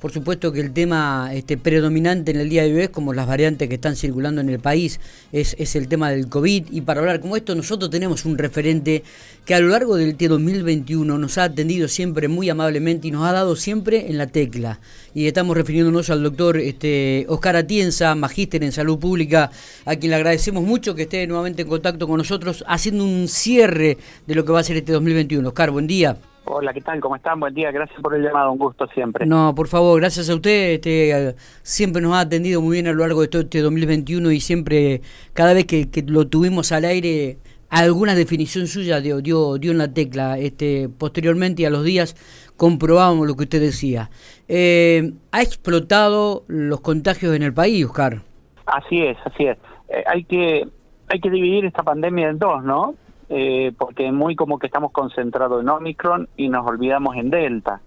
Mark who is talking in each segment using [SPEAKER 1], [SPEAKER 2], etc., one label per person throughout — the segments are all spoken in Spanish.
[SPEAKER 1] por supuesto que el tema este, predominante en el día de hoy es como las variantes que están circulando en el país, es, el tema del COVID. Y para hablar como esto, nosotros tenemos un referente que a lo largo del 2021 nos ha atendido siempre muy amablemente y nos ha dado siempre en la tecla. Y estamos refiriéndonos al doctor este, Oscar Atienza, magíster en salud pública, a quien le agradecemos mucho que esté nuevamente en contacto con nosotros, haciendo un cierre de lo que va a ser este 2021. Oscar, buen día.
[SPEAKER 2] Hola, ¿qué tal? ¿Cómo están? Buen día, gracias por el llamado, un gusto siempre.
[SPEAKER 1] No, por favor, gracias a usted, este, siempre nos ha atendido muy bien a lo largo de todo este 2021 y siempre, cada vez que, lo tuvimos al aire, alguna definición suya dio, dio, dio en la tecla. Este, posteriormente, a los días, comprobamos lo que usted decía. Eh, ¿Ha explotado los contagios en el país, Oscar?
[SPEAKER 2] Así es, así es. Eh, hay que hay que dividir esta pandemia en dos, ¿no? Eh, porque muy como que estamos concentrados en Omicron y nos olvidamos en Delta.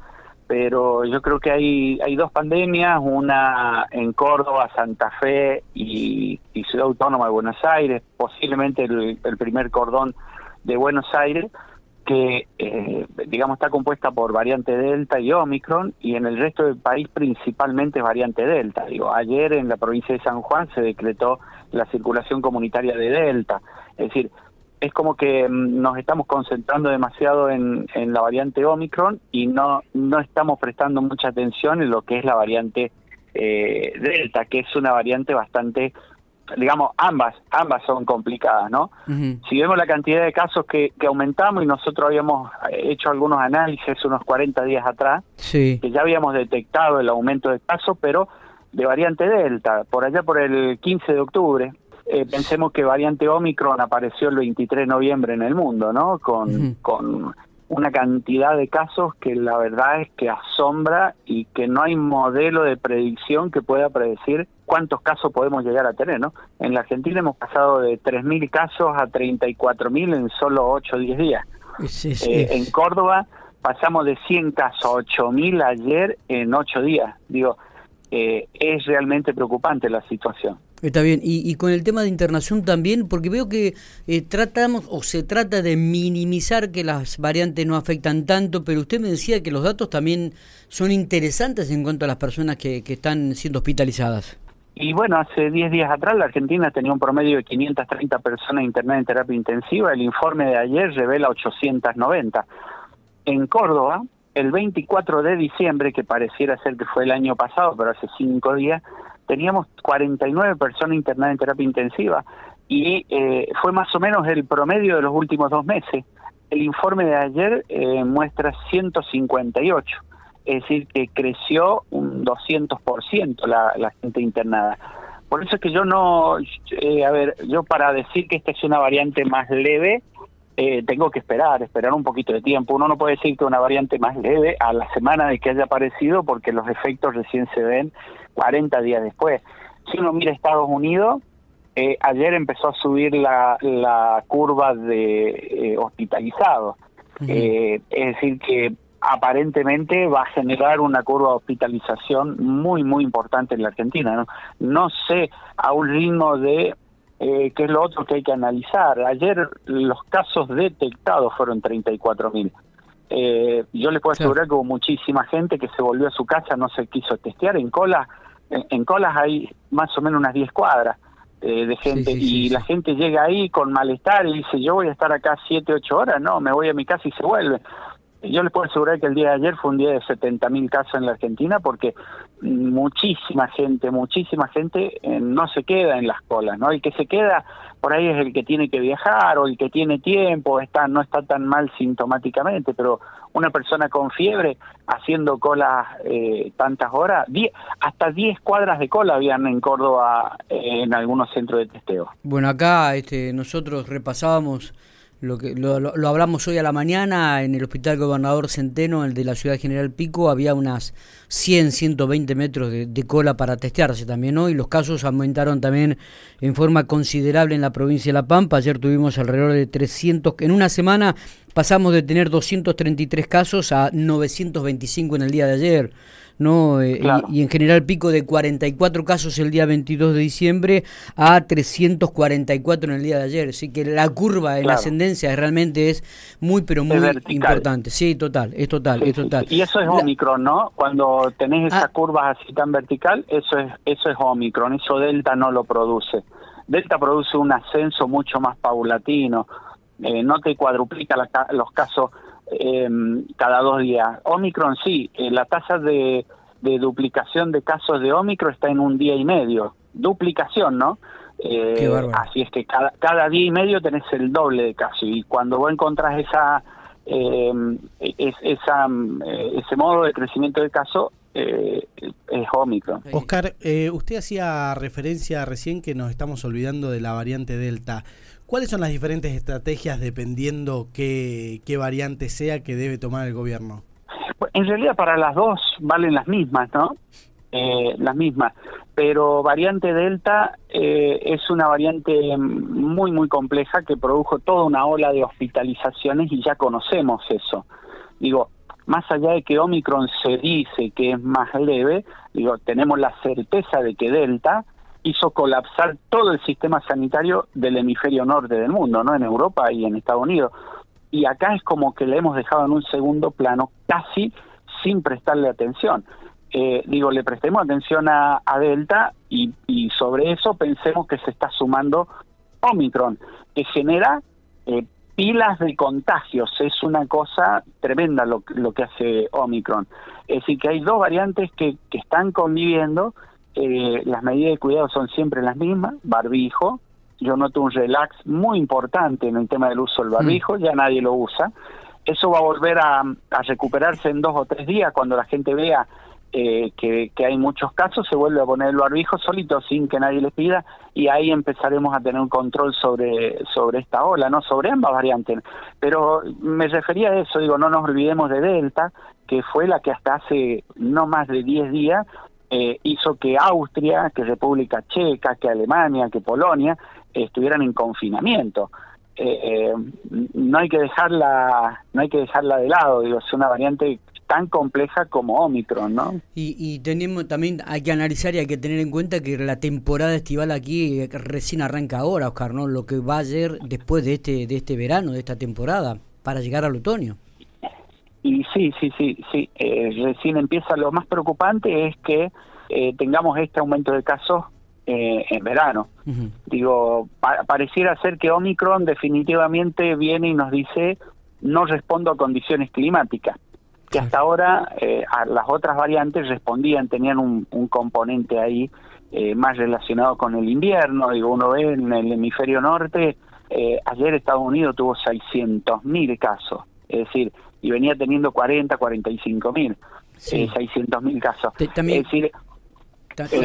[SPEAKER 2] Pero yo creo que hay, hay dos pandemias, una en Córdoba, Santa Fe y, Ciudad Autónoma de Buenos Aires, posiblemente el, primer cordón de Buenos Aires, que eh, digamos está compuesta por variante Delta y Omicron y en el resto del país principalmente variante Delta. Digo, ayer en la provincia de San Juan se decretó la circulación comunitaria de Delta. Es decir, es como que mm, nos estamos concentrando demasiado en, la variante Omicron y no, no estamos prestando mucha atención en lo que es la variante eh, Delta, que es una variante bastante, digamos, ambas, ambas son complicadas, ¿no? Si vemos la cantidad de casos que, que aumentamos y nosotros habíamos hecho algunos análisis unos 40 días atrás, que ya habíamos detectado el aumento de casos, pero de variante Delta, por allá por el 15 de octubre, eh, pensemos que variante Omicron apareció el 23 de noviembre en el mundo, ¿no? Con, con una cantidad de casos que la verdad es que asombra y que no hay modelo de predicción que pueda predecir cuántos casos podemos llegar a tener, ¿no? En la Argentina hemos pasado de 3.000 casos a 34.000 en solo 8 o 10 días. Eh, en Córdoba pasamos de 100 casos a 8.000 ayer en 8 días. Digo, eh, es realmente preocupante la situación.
[SPEAKER 1] Está bien, y, con el tema de internación también, porque veo que eh, tratamos o se trata de minimizar que las variantes no afectan tanto, pero usted me decía que los datos también son interesantes en cuanto a las personas que, están siendo hospitalizadas.
[SPEAKER 2] Y bueno, hace 10 días atrás la Argentina tenía un promedio de 530 personas internadas en terapia intensiva, el informe de ayer revela 890. En Córdoba, el 24 de diciembre, que pareciera ser que fue el año pasado, pero hace 5 días, teníamos 49 personas internadas en terapia intensiva y eh, fue más o menos el promedio de los últimos dos meses. El informe de ayer eh, muestra 158, es decir, que creció un 200% la, la gente internada. Por eso es que yo no, eh, a ver, yo para decir que esta es una variante más leve, eh, tengo que esperar, esperar un poquito de tiempo. Uno no puede decir que una variante más leve a la semana de que haya aparecido porque los efectos recién se ven 40 días después. Si uno mira Estados Unidos, eh, ayer empezó a subir la, la curva de eh, hospitalizados. es decir, que aparentemente va a generar una curva de hospitalización muy, muy importante en la Argentina. No, no sé a un ritmo de eh, que es lo otro que hay que analizar. Ayer los casos detectados fueron 34.000. Eh, yo les puedo asegurar que hubo muchísima gente que se volvió a su casa, no se quiso testear. En colas, en, colas hay más o menos unas 10 cuadras eh, de gente y la gente llega ahí con malestar y dice, yo voy a estar acá 7, 8 horas, no, me voy a mi casa y se vuelve. Yo les puedo asegurar que el día de ayer fue un día de 70.000 casos en la Argentina porque muchísima gente, muchísima gente eh, no se queda en las colas, ¿no? El que se queda por ahí es el que tiene que viajar o el que tiene tiempo, está no está tan mal sintomáticamente, pero una persona con fiebre haciendo colas eh, tantas horas, hasta 10 cuadras de cola habían en Córdoba eh, en algunos centros de testeo.
[SPEAKER 1] Bueno, acá este, nosotros repasábamos lo, que, lo, lo, hablamos hoy a la mañana en el Hospital Gobernador Centeno, el de la Ciudad General Pico, había unas 100, 120 metros de, cola para testearse también hoy. Los casos aumentaron también en forma considerable en la provincia de La Pampa. Ayer tuvimos alrededor de 300, en una semana pasamos de tener 233 casos a 925 en el día de ayer. ¿No? Eh, y, en general pico de 44 casos el día 22 de diciembre a 344 en el día de ayer. Así que la curva en la ascendencia realmente es muy, pero muy importante. Sí, total, es total, es total.
[SPEAKER 2] Y eso es Omicron, ¿no? Cuando tenés esa ah. curva así tan vertical, eso es, eso es Omicron, eso Delta no lo produce. Delta produce un ascenso mucho más paulatino, eh, no te cuadruplica los casos eh, cada dos días. Omicron sí, eh, la tasa de, duplicación de casos de Omicron está en un día y medio. Duplicación, ¿no? Eh, así es que cada, cada día y medio tenés el doble de casos y cuando vos encontrás esa, eh, esa ese modo de crecimiento de casos es Omicron.
[SPEAKER 3] Oscar, usted hacía referencia recién que nos estamos olvidando de la variante Delta. ¿Cuáles son las diferentes estrategias dependiendo qué, qué variante sea que debe tomar el gobierno?
[SPEAKER 2] En realidad para las dos valen las mismas, ¿no? Eh, las mismas, pero variante Delta eh, es una variante muy, muy compleja que produjo toda una ola de hospitalizaciones y ya conocemos eso. Digo, más allá de que Omicron se dice que es más leve, digo, tenemos la certeza de que Delta hizo colapsar todo el sistema sanitario del hemisferio norte del mundo, ¿no? En Europa y en Estados Unidos. Y acá es como que le hemos dejado en un segundo plano, casi sin prestarle atención. Eh, digo, le prestemos atención a, Delta y, sobre eso pensemos que se está sumando Omicron, que genera eh, pilas de contagios. Es una cosa tremenda lo, lo que hace Omicron. Es decir, que hay dos variantes que, que están conviviendo eh, las medidas de cuidado son siempre las mismas, barbijo, yo noto un relax muy importante en el tema del uso del mm. barbijo, ya nadie lo usa, eso va a volver a, recuperarse en dos o tres días cuando la gente vea eh, que, hay muchos casos, se vuelve a poner el barbijo solito sin que nadie le pida y ahí empezaremos a tener un control sobre, sobre esta ola, no sobre ambas variantes. Pero me refería a eso, digo, no nos olvidemos de Delta, que fue la que hasta hace no más de 10 días eh, hizo que Austria, que República Checa, que Alemania, que Polonia estuvieran en confinamiento. Eh, eh, no hay que dejarla, no hay que dejarla de lado. Digo, es una variante tan compleja como Omicron, ¿no?
[SPEAKER 1] Y, y tenemos también hay que analizar y hay que tener en cuenta que la temporada estival aquí recién arranca ahora, Oscar, ¿no? Lo que va a ser después de este de este verano, de esta temporada, para llegar al otoño.
[SPEAKER 2] Y sí, sí, sí, sí, eh, recién empieza. Lo más preocupante es que eh, tengamos este aumento de casos eh, en verano. Digo, pareciera ser que Omicron definitivamente viene y nos dice no respondo a condiciones climáticas, que hasta ahora a las otras variantes respondían, tenían un, un componente ahí más relacionado con el invierno. Digo, uno ve en el hemisferio norte, ayer Estados Unidos tuvo 600.000 casos. Es decir, y venía teniendo 40, 45 mil, sí. 600 mil casos. es decir, eh,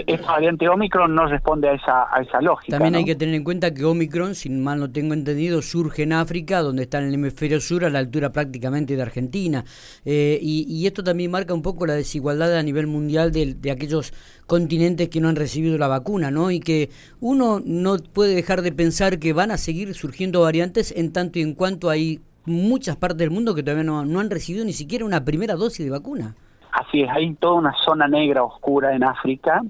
[SPEAKER 2] esta variante Omicron no responde a esa, a esa lógica.
[SPEAKER 1] También hay que tener en cuenta que Omicron, si mal no tengo entendido, surge en África, donde está en el hemisferio sur, a la altura prácticamente de Argentina. Eh, y, esto también marca un poco la desigualdad a nivel mundial de, de, aquellos continentes que no han recibido la vacuna, ¿no? Y que uno no puede dejar de pensar que van a seguir surgiendo variantes en tanto y en cuanto hay muchas partes del mundo que todavía no, no han recibido ni siquiera una primera dosis de vacuna.
[SPEAKER 2] Así es, hay toda una zona negra oscura en África,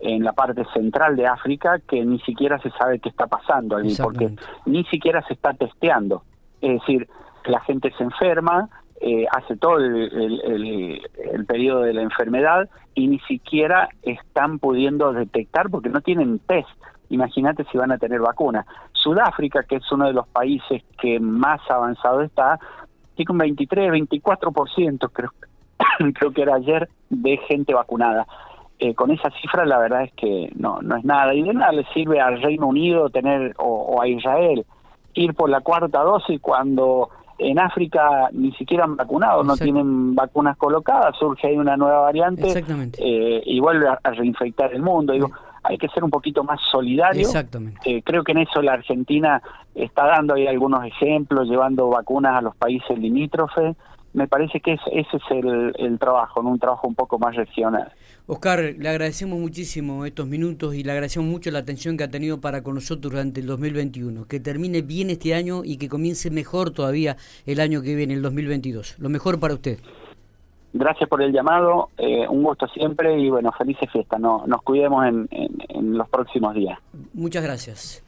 [SPEAKER 2] en la parte central de África, que ni siquiera se sabe qué está pasando allí, porque ni siquiera se está testeando. Es decir, la gente se enferma, eh, hace todo el, el, periodo de la enfermedad y ni siquiera están pudiendo detectar porque no tienen test. Imagínate si van a tener vacuna. Sudáfrica, que es uno de los países que más avanzado está, tiene un 23, 24%, creo, creo que era ayer, de gente vacunada. Eh, con esa cifra la verdad es que no, no es nada. Y de nada le sirve al Reino Unido tener, o, a Israel, ir por la cuarta dosis cuando en África ni siquiera han vacunado, no tienen vacunas colocadas, surge ahí una nueva variante eh, y vuelve a, reinfectar el mundo. Digo, hay que ser un poquito más solidario.
[SPEAKER 1] Exactamente.
[SPEAKER 2] Eh, creo que en eso la Argentina está dando ahí algunos ejemplos, llevando vacunas a los países limítrofes. Me parece que ese es el, el trabajo, un trabajo un poco más regional.
[SPEAKER 1] Oscar, le agradecemos muchísimo estos minutos y le agradecemos mucho la atención que ha tenido para con nosotros durante el 2021. Que termine bien este año y que comience mejor todavía el año que viene, el 2022. Lo mejor para usted.
[SPEAKER 2] Gracias por el llamado, eh, un gusto siempre y bueno, felices fiestas. No, nos cuidemos en, en los próximos días.
[SPEAKER 1] Muchas gracias.